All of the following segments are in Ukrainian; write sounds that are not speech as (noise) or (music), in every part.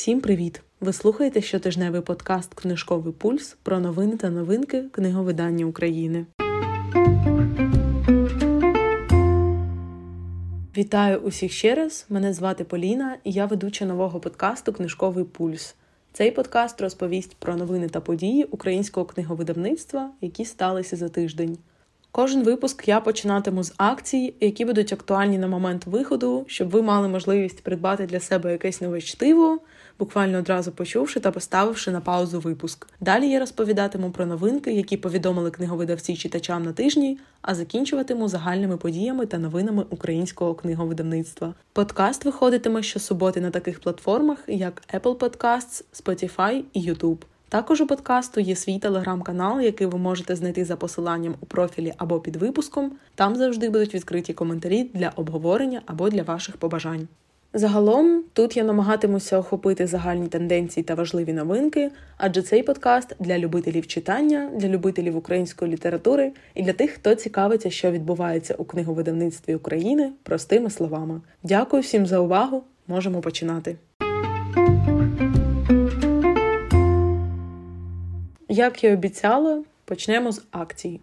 Всім привіт! Ви слухаєте щотижневий подкаст Книжковий пульс про новини та новинки книговидання України. Вітаю усіх ще раз. Мене звати Поліна, і я ведуча нового подкасту Книжковий пульс. Цей подкаст розповість про новини та події українського книговидавництва, які сталися за тиждень. Кожен випуск я починатиму з акцій, які будуть актуальні на момент виходу, щоб ви мали можливість придбати для себе якесь нове чтиво, буквально одразу почувши та поставивши на паузу випуск. Далі я розповідатиму про новинки, які повідомили книговидавці читачам на тижні, а закінчуватиму загальними подіями та новинами українського книговидавництва. Подкаст виходитиме щосуботи на таких платформах, як Apple Podcasts, Spotify і YouTube. Також у подкасту є свій телеграм-канал, який ви можете знайти за посиланням у профілі або під випуском. Там завжди будуть відкриті коментарі для обговорення або для ваших побажань. Загалом тут я намагатимуся охопити загальні тенденції та важливі новинки, адже цей подкаст для любителів читання, для любителів української літератури і для тих, хто цікавиться, що відбувається у книговидавництві України простими словами. Дякую всім за увагу! Можемо починати. Як і обіцяла, почнемо з акцій.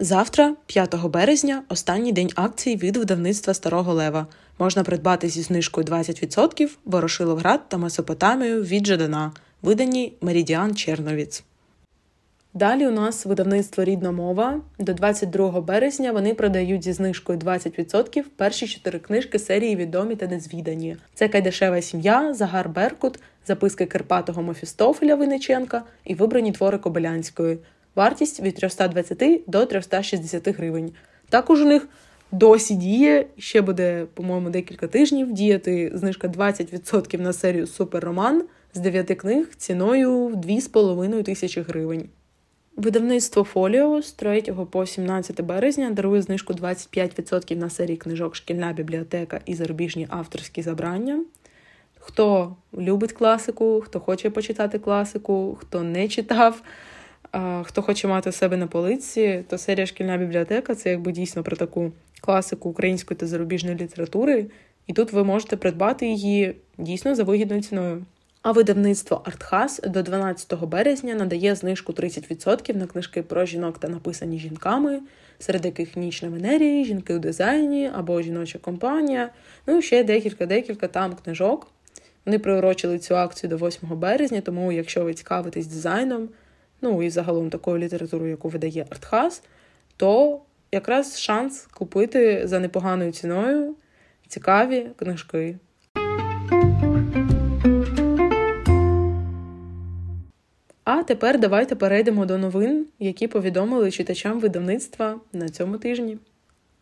Завтра, 5 березня, останній день акцій від видавництва Старого Лева. Можна придбати зі знижкою 20% Ворошиловград та Месопотамію від Жадана, видані Меридіан Черновіц. Далі у нас видавництво рідна мова. До 22 березня вони продають зі знижкою 20% перші чотири книжки серії відомі та незвідані. Це Кайдашева сім'я, Загар Беркут, записки Карпатого Мофістофеля Виниченка і вибрані твори Кобилянської. Вартість від 320 до 360 гривень. Також у них досі діє, ще буде, по-моєму, декілька тижнів діяти знижка 20% на серію Суперроман з 9 книг ціною в 2,5 тисячі гривень. Видавництво Фоліо з 3 по 17 березня дарує знижку 25% на серії книжок Шкільна бібліотека і зарубіжні авторські забрання. Хто любить класику, хто хоче почитати класику, хто не читав, хто хоче мати себе на полиці, то серія Шкільна бібліотека це якби дійсно про таку класику української та зарубіжної літератури, і тут ви можете придбати її дійсно за вигідною ціною. А видавництво Артхас до 12 березня надає знижку 30% на книжки про жінок та написані жінками, серед яких ніч на Венерії, жінки у дизайні або жіноча компанія. Ну і ще декілька-декілька там книжок. Вони приурочили цю акцію до 8 березня, тому якщо ви цікавитесь дизайном, ну і загалом такою літературою, яку видає Артхас, то якраз шанс купити за непоганою ціною цікаві книжки. А тепер давайте перейдемо до новин, які повідомили читачам видавництва на цьому тижні.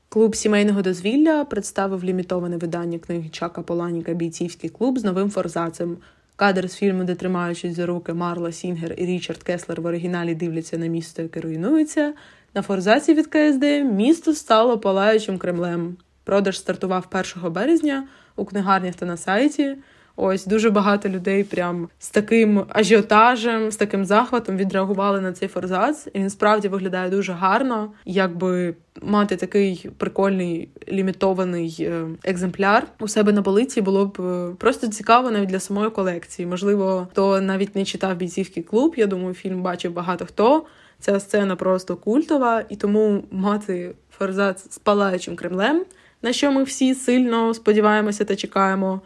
Клуб сімейного дозвілля представив лімітоване видання книги Чака Поланіка Бійцівський клуб з новим форзацем. Кадр з фільму, де тримаючись за руки Марла Сінгер і Річард Кеслер в оригіналі дивляться на місто, яке руйнується. На форзаці від КСД місто стало палаючим Кремлем. Продаж стартував 1 березня у книгарнях та на сайті. Ось дуже багато людей прям з таким ажіотажем, з таким захватом відреагували на цей форзац. І він справді виглядає дуже гарно, якби мати такий прикольний лімітований е, екземпляр у себе на полиці було б е, просто цікаво навіть для самої колекції. Можливо, хто навіть не читав бійцівський клуб. Я думаю, фільм бачив багато хто. Ця сцена просто культова, і тому мати форзац з палаючим Кремлем, на що ми всі сильно сподіваємося та чекаємо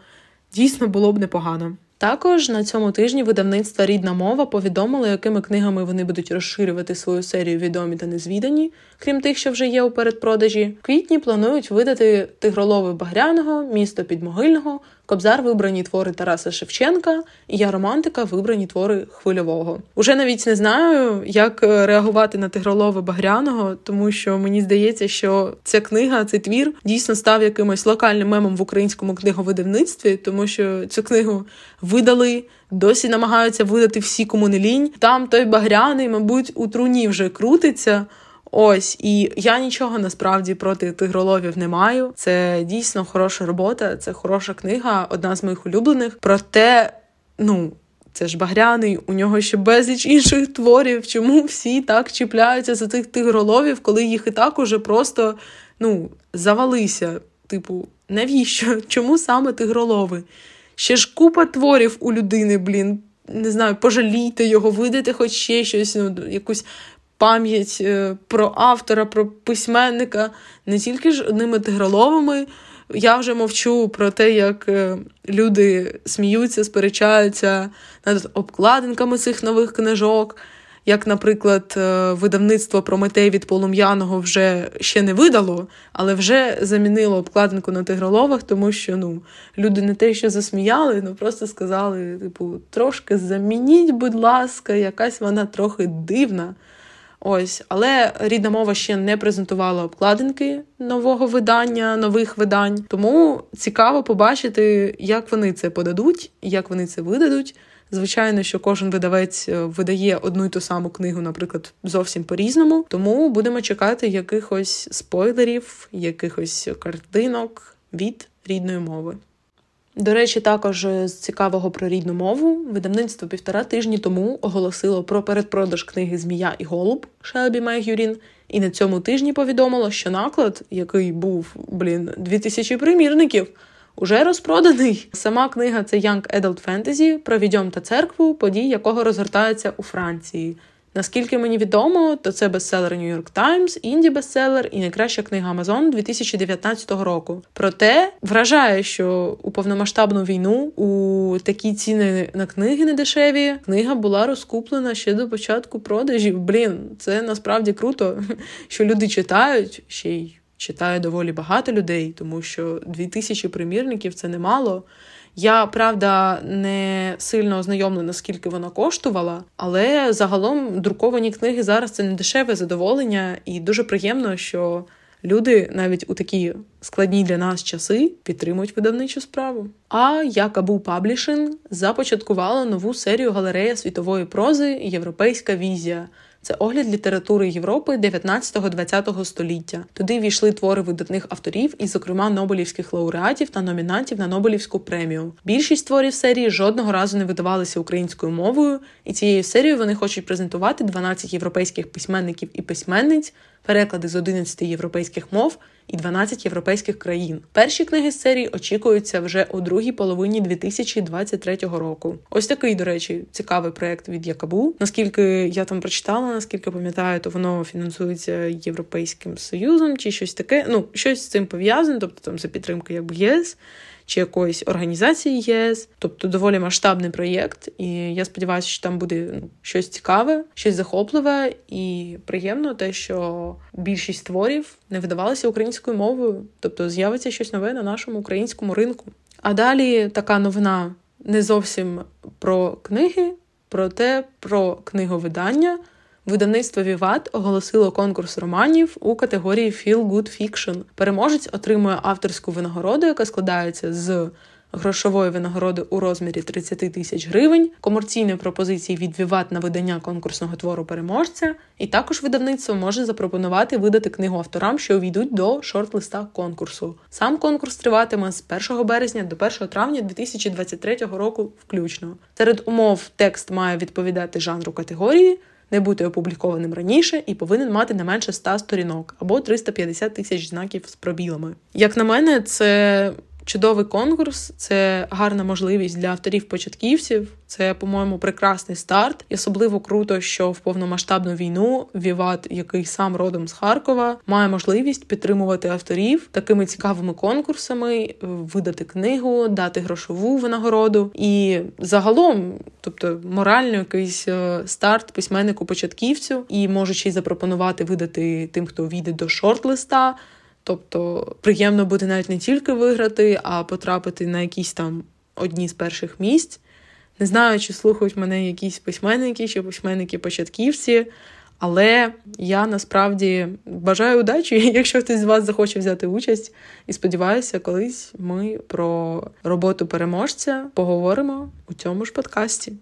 дійсно було б непогано. Також на цьому тижні видавництва Рідна мова повідомили, якими книгами вони будуть розширювати свою серію відомі та незвідані, крім тих, що вже є у передпродажі. В квітні планують видати Тигролови Багряного, місто Підмогильного, Кобзар вибрані твори Тараса Шевченка, і я романтика вибрані твори хвильового. Уже навіть не знаю, як е, реагувати на Тигролови Багряного, тому що мені здається, що ця книга, цей твір дійсно став якимось локальним мемом в українському книговидавництві, тому що цю книгу видали. Досі намагаються видати всі кому не лінь. Там той багряний, мабуть, у труні вже крутиться. Ось, і я нічого насправді проти тигроловів не маю. Це дійсно хороша робота, це хороша книга, одна з моїх улюблених. Проте, ну. Це ж багряний, у нього ще безліч інших творів. Чому всі так чіпляються за тих тигроловів, коли їх і так уже просто ну, завалися? Типу, навіщо? Чому саме тигролови? Ще ж купа творів у людини, блін. Не знаю, пожалійте його, видайте хоч ще щось, ну, якусь пам'ять е, про автора, про письменника, не тільки ж одними тигроловими. Я вже мовчу про те, як е, люди сміються, сперечаються над обкладинками цих нових книжок. Як, наприклад, е, видавництво Прометей від Полум'яного вже ще не видало, але вже замінило обкладинку на тигроловах, тому що ну, люди не те, що засміяли, ну просто сказали: типу, трошки замініть, будь ласка, якась вона трохи дивна. Ось, але рідна мова ще не презентувала обкладинки нового видання, нових видань. Тому цікаво побачити, як вони це подадуть, як вони це видадуть. Звичайно, що кожен видавець е, видає одну й ту саму книгу, наприклад, зовсім по-різному. Тому будемо чекати якихось спойлерів, якихось картинок від рідної мови. До речі, також з цікавого про рідну мову видавництво півтора тижні тому оголосило про передпродаж книги Змія і Голуб Шелбі Мегюрін, і на цьому тижні повідомило, що наклад, який був блін 2000 примірників, уже розпроданий. Сама книга це Young Adult Fantasy про відьом та церкву, подій якого розгортаються у Франції. Наскільки мені відомо, то це бестселер New York Times, інді бестселер і найкраща книга Amazon 2019 року. Проте вражає, що у повномасштабну війну у такі ціни на книги недешеві книга була розкуплена ще до початку продажів. Блін, це насправді круто, (laughs) що люди читають ще й читає доволі багато людей, тому що 2000 примірників це немало. Я правда не сильно ознайомлена, скільки вона коштувала, але загалом друковані книги зараз це не дешеве задоволення, і дуже приємно, що люди навіть у такі складні для нас часи підтримують видавничу справу. А Якабу Паблішин започаткувала нову серію галерея світової прози Європейська візія. Це огляд літератури Європи 19-20 століття. Туди війшли твори видатних авторів, і, зокрема, Нобелівських лауреатів та номінантів на Нобелівську премію. Більшість творів серії жодного разу не видавалися українською мовою, і цією серією вони хочуть презентувати 12 європейських письменників і письменниць, переклади з 11 європейських мов і 12 європейських країн. Перші книги з серії очікуються вже у другій половині 2023 року. Ось такий, до речі, цікавий проект від Якабу. Наскільки я там прочитала, наскільки пам'ятаю, то воно фінансується Європейським Союзом чи щось таке. Ну, щось з цим пов'язане, тобто там за підтримки якби ЄС чи якоїсь організації ЄС, тобто доволі масштабний проєкт. І я сподіваюся, що там буде ну, щось цікаве, щось захопливе і приємно, те, що більшість творів не видавалися українською мовою, тобто з'явиться щось нове на нашому українському ринку. А далі така новина не зовсім про книги, проте про книговидання. Видавництво Віват оголосило конкурс романів у категорії Feel Good Fiction. Переможець отримує авторську винагороду, яка складається з грошової винагороди у розмірі 30 тисяч гривень, комерційної пропозиції від Віват на видання конкурсного твору переможця, і також видавництво може запропонувати видати книгу авторам, що увійдуть до шорт-листа конкурсу. Сам конкурс триватиме з 1 березня до 1 травня 2023 року, включно. Серед умов текст має відповідати жанру категорії не бути опублікованим раніше і повинен мати не менше 100 сторінок або 350 тисяч знаків з пробілами. Як на мене, це чудовий конкурс, це гарна можливість для авторів-початківців. Це, по-моєму, прекрасний старт. І особливо круто, що в повномасштабну війну Віват, який сам родом з Харкова, має можливість підтримувати авторів такими цікавими конкурсами, видати книгу, дати грошову винагороду. І загалом, тобто морально якийсь е, старт письменнику-початківцю, і й запропонувати видати тим, хто війде до шорт-листа. Тобто приємно буде навіть не тільки виграти, а потрапити на якісь там одні з перших місць. Не знаю, чи слухають мене якісь письменники чи письменники-початківці, але я насправді бажаю удачі, (laughs) якщо хтось з вас захоче взяти участь. І сподіваюся, колись ми про роботу переможця поговоримо у цьому ж подкасті.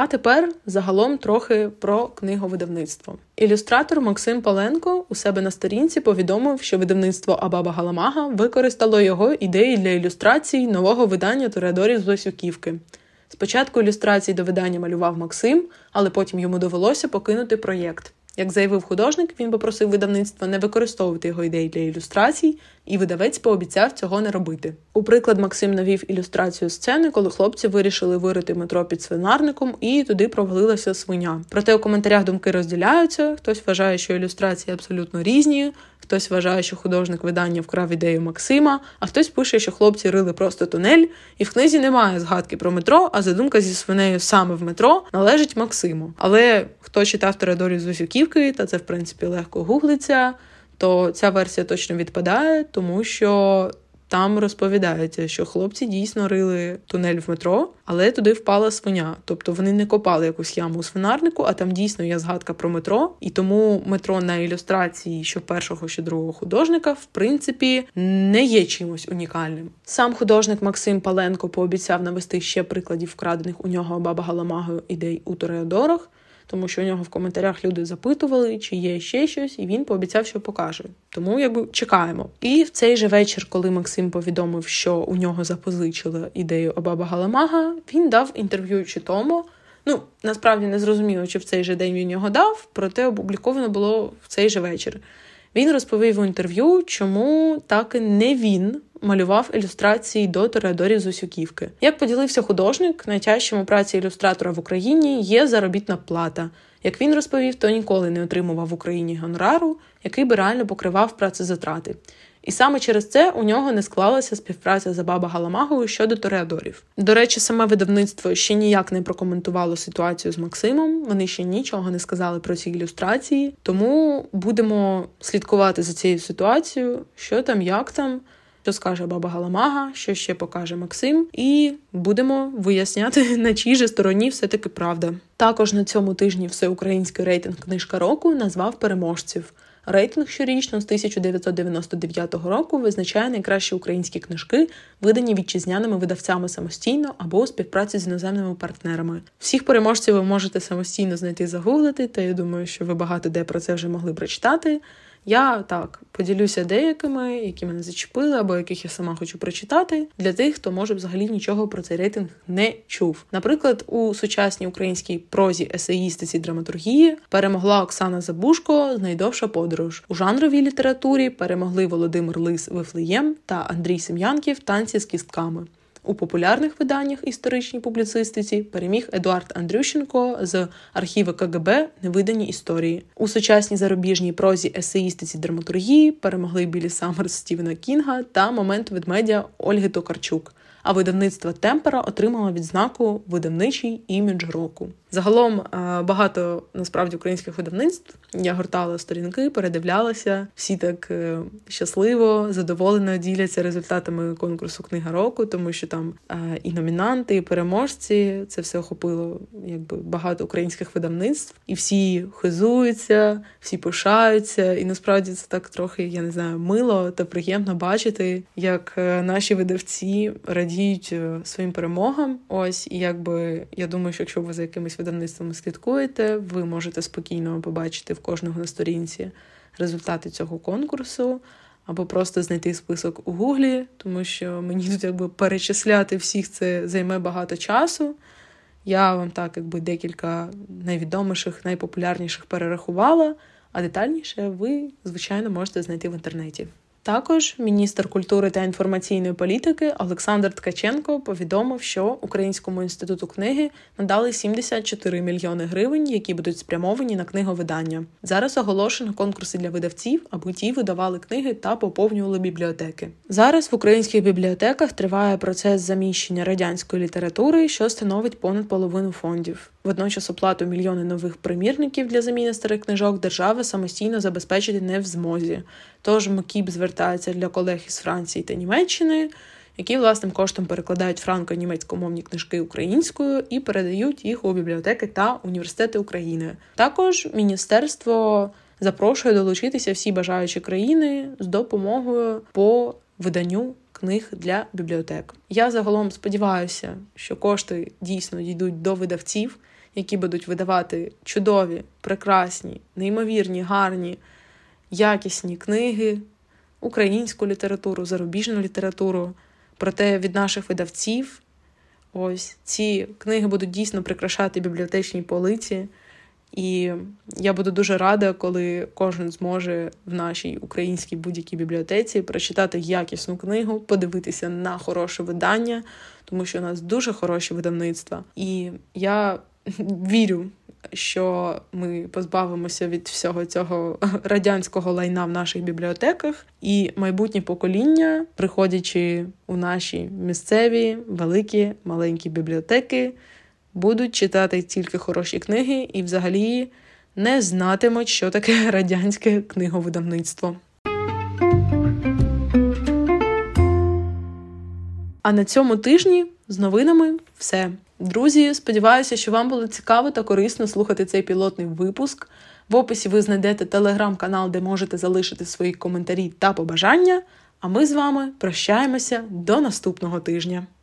А тепер загалом трохи про книговидавництво. Ілюстратор Максим Паленко у себе на сторінці повідомив, що видавництво Абаба Галамага використало його ідеї для ілюстрацій нового видання Торадорів з Лосюківки. Спочатку ілюстрації до видання малював Максим, але потім йому довелося покинути проєкт. Як заявив художник, він попросив видавництва не використовувати його ідеї для ілюстрацій і видавець пообіцяв цього не робити. У приклад Максим навів ілюстрацію сцени, коли хлопці вирішили вирити метро під свинарником, і туди провалилася свиня. Проте у коментарях думки розділяються. Хтось вважає, що ілюстрації абсолютно різні. Хтось вважає, що художник видання вкрав ідею Максима, а хтось пише, що хлопці рили просто тунель, і в книзі немає згадки про метро, а задумка зі свинею саме в метро належить Максиму. Але хто читав Теодорі з Усюківки, та це в принципі легко гуглиться, то ця версія точно відпадає, тому що там розповідається, що хлопці дійсно рили тунель в метро, але туди впала свиня. Тобто вони не копали якусь яму у свинарнику, а там дійсно є згадка про метро. І тому метро на ілюстрації, що першого, що другого художника, в принципі, не є чимось унікальним. Сам художник Максим Паленко пообіцяв навести ще прикладів вкрадених у нього баба Галамагою ідей у Тореодорах тому що у нього в коментарях люди запитували, чи є ще щось, і він пообіцяв, що покаже. Тому якби чекаємо. І в цей же вечір, коли Максим повідомив, що у нього запозичили ідею Абаба Галамага, він дав інтерв'ю чи тому. Ну, насправді не зрозуміло, чи в цей же день він його дав, проте опубліковано було в цей же вечір. Він розповів у інтерв'ю, чому так не він малював ілюстрації до Тореадорів з Усюківки. Як поділився художник, найтяжчим у праці ілюстратора в Україні є заробітна плата. Як він розповів, то ніколи не отримував в Україні гонорару, який би реально покривав працезатрати. І саме через це у нього не склалася співпраця за баба Галамагою щодо Тореадорів. До речі, саме видавництво ще ніяк не прокоментувало ситуацію з Максимом. Вони ще нічого не сказали про ці ілюстрації, тому будемо слідкувати за цією ситуацією, що там, як там що скаже баба Галамага, що ще покаже Максим, і будемо виясняти, (laughs) на чій же стороні все-таки правда. Також на цьому тижні всеукраїнський рейтинг книжка року назвав переможців. Рейтинг щорічно з 1999 року визначає найкращі українські книжки, видані вітчизняними видавцями самостійно або у співпраці з іноземними партнерами. Всіх переможців ви можете самостійно знайти загуглити, та я думаю, що ви багато де про це вже могли прочитати. Я так поділюся деякими, які мене зачепили, або яких я сама хочу прочитати, для тих, хто може взагалі нічого про цей рейтинг не чув. Наприклад, у сучасній українській прозі, есеїстиці драматургії перемогла Оксана Забушко Знайдовша подорож. У жанровій літературі перемогли Володимир Лис Вифлеєм та Андрій Сем'янків танці з кістками. У популярних виданнях історичній публіцистиці переміг Едуард Андрющенко з архіви КГБ Невидані історії. У сучасній зарубіжній прозі есеїстиці драматургії перемогли Білі Саммерс Стівена Кінга та момент ведмедя Ольги Токарчук. А видавництво Темпера отримало відзнаку видавничий імідж року. Загалом е, багато насправді українських видавництв я гортала сторінки, передивлялася. Всі так е, щасливо, задоволено діляться результатами конкурсу Книга року, тому що там е, і номінанти, і переможці це все охопило якби багато українських видавництв, і всі хизуються, всі пишаються. І насправді це так трохи, я не знаю, мило та приємно бачити, як наші видавці радіють своїм перемогам. Ось і якби я думаю, що якщо ви за якимись видавництвами слідкуєте, ви можете спокійно побачити в кожного на сторінці результати цього конкурсу, або просто знайти список у Гуглі, тому що мені тут якби перечисляти всіх це займе багато часу. Я вам так якби декілька найвідоміших, найпопулярніших перерахувала, а детальніше ви, звичайно, можете знайти в інтернеті. Також міністр культури та інформаційної політики Олександр Ткаченко повідомив, що Українському інституту книги надали 74 мільйони гривень, які будуть спрямовані на книговидання. Зараз оголошено конкурси для видавців, аби ті видавали книги та поповнювали бібліотеки. Зараз в українських бібліотеках триває процес заміщення радянської літератури, що становить понад половину фондів. Водночас оплату мільйони нових примірників для заміни старих книжок держава самостійно забезпечити не в змозі. Тож МКІБ звертається для колег із Франції та Німеччини, які власним коштом перекладають франко-німецькомовні книжки українською і передають їх у бібліотеки та університети України. Також міністерство запрошує долучитися всі бажаючі країни з допомогою по виданню. Книг для бібліотек. Я загалом сподіваюся, що кошти дійсно дійдуть до видавців, які будуть видавати чудові, прекрасні, неймовірні, гарні, якісні книги, українську літературу, зарубіжну літературу. Проте від наших видавців ось ці книги будуть дійсно прикрашати бібліотечні полиці І я буду дуже рада, коли кожен зможе в нашій українській будь-якій бібліотеці прочитати якісну книгу, подивитися на хороше видання, тому що у нас дуже хороші видавництва. І я вірю, що ми позбавимося від всього цього (laughs) радянського лайна в наших бібліотеках, і майбутнє покоління, приходячи у наші місцеві великі маленькі бібліотеки будуть читати тільки хороші книги і взагалі не знатимуть, що таке (laughs) радянське книговидавництво. А на цьому тижні з новинами все. Друзі, сподіваюся, що вам було цікаво та корисно слухати цей пілотний випуск. В описі ви знайдете телеграм-канал, де можете залишити свої коментарі та побажання. А ми з вами прощаємося до наступного тижня.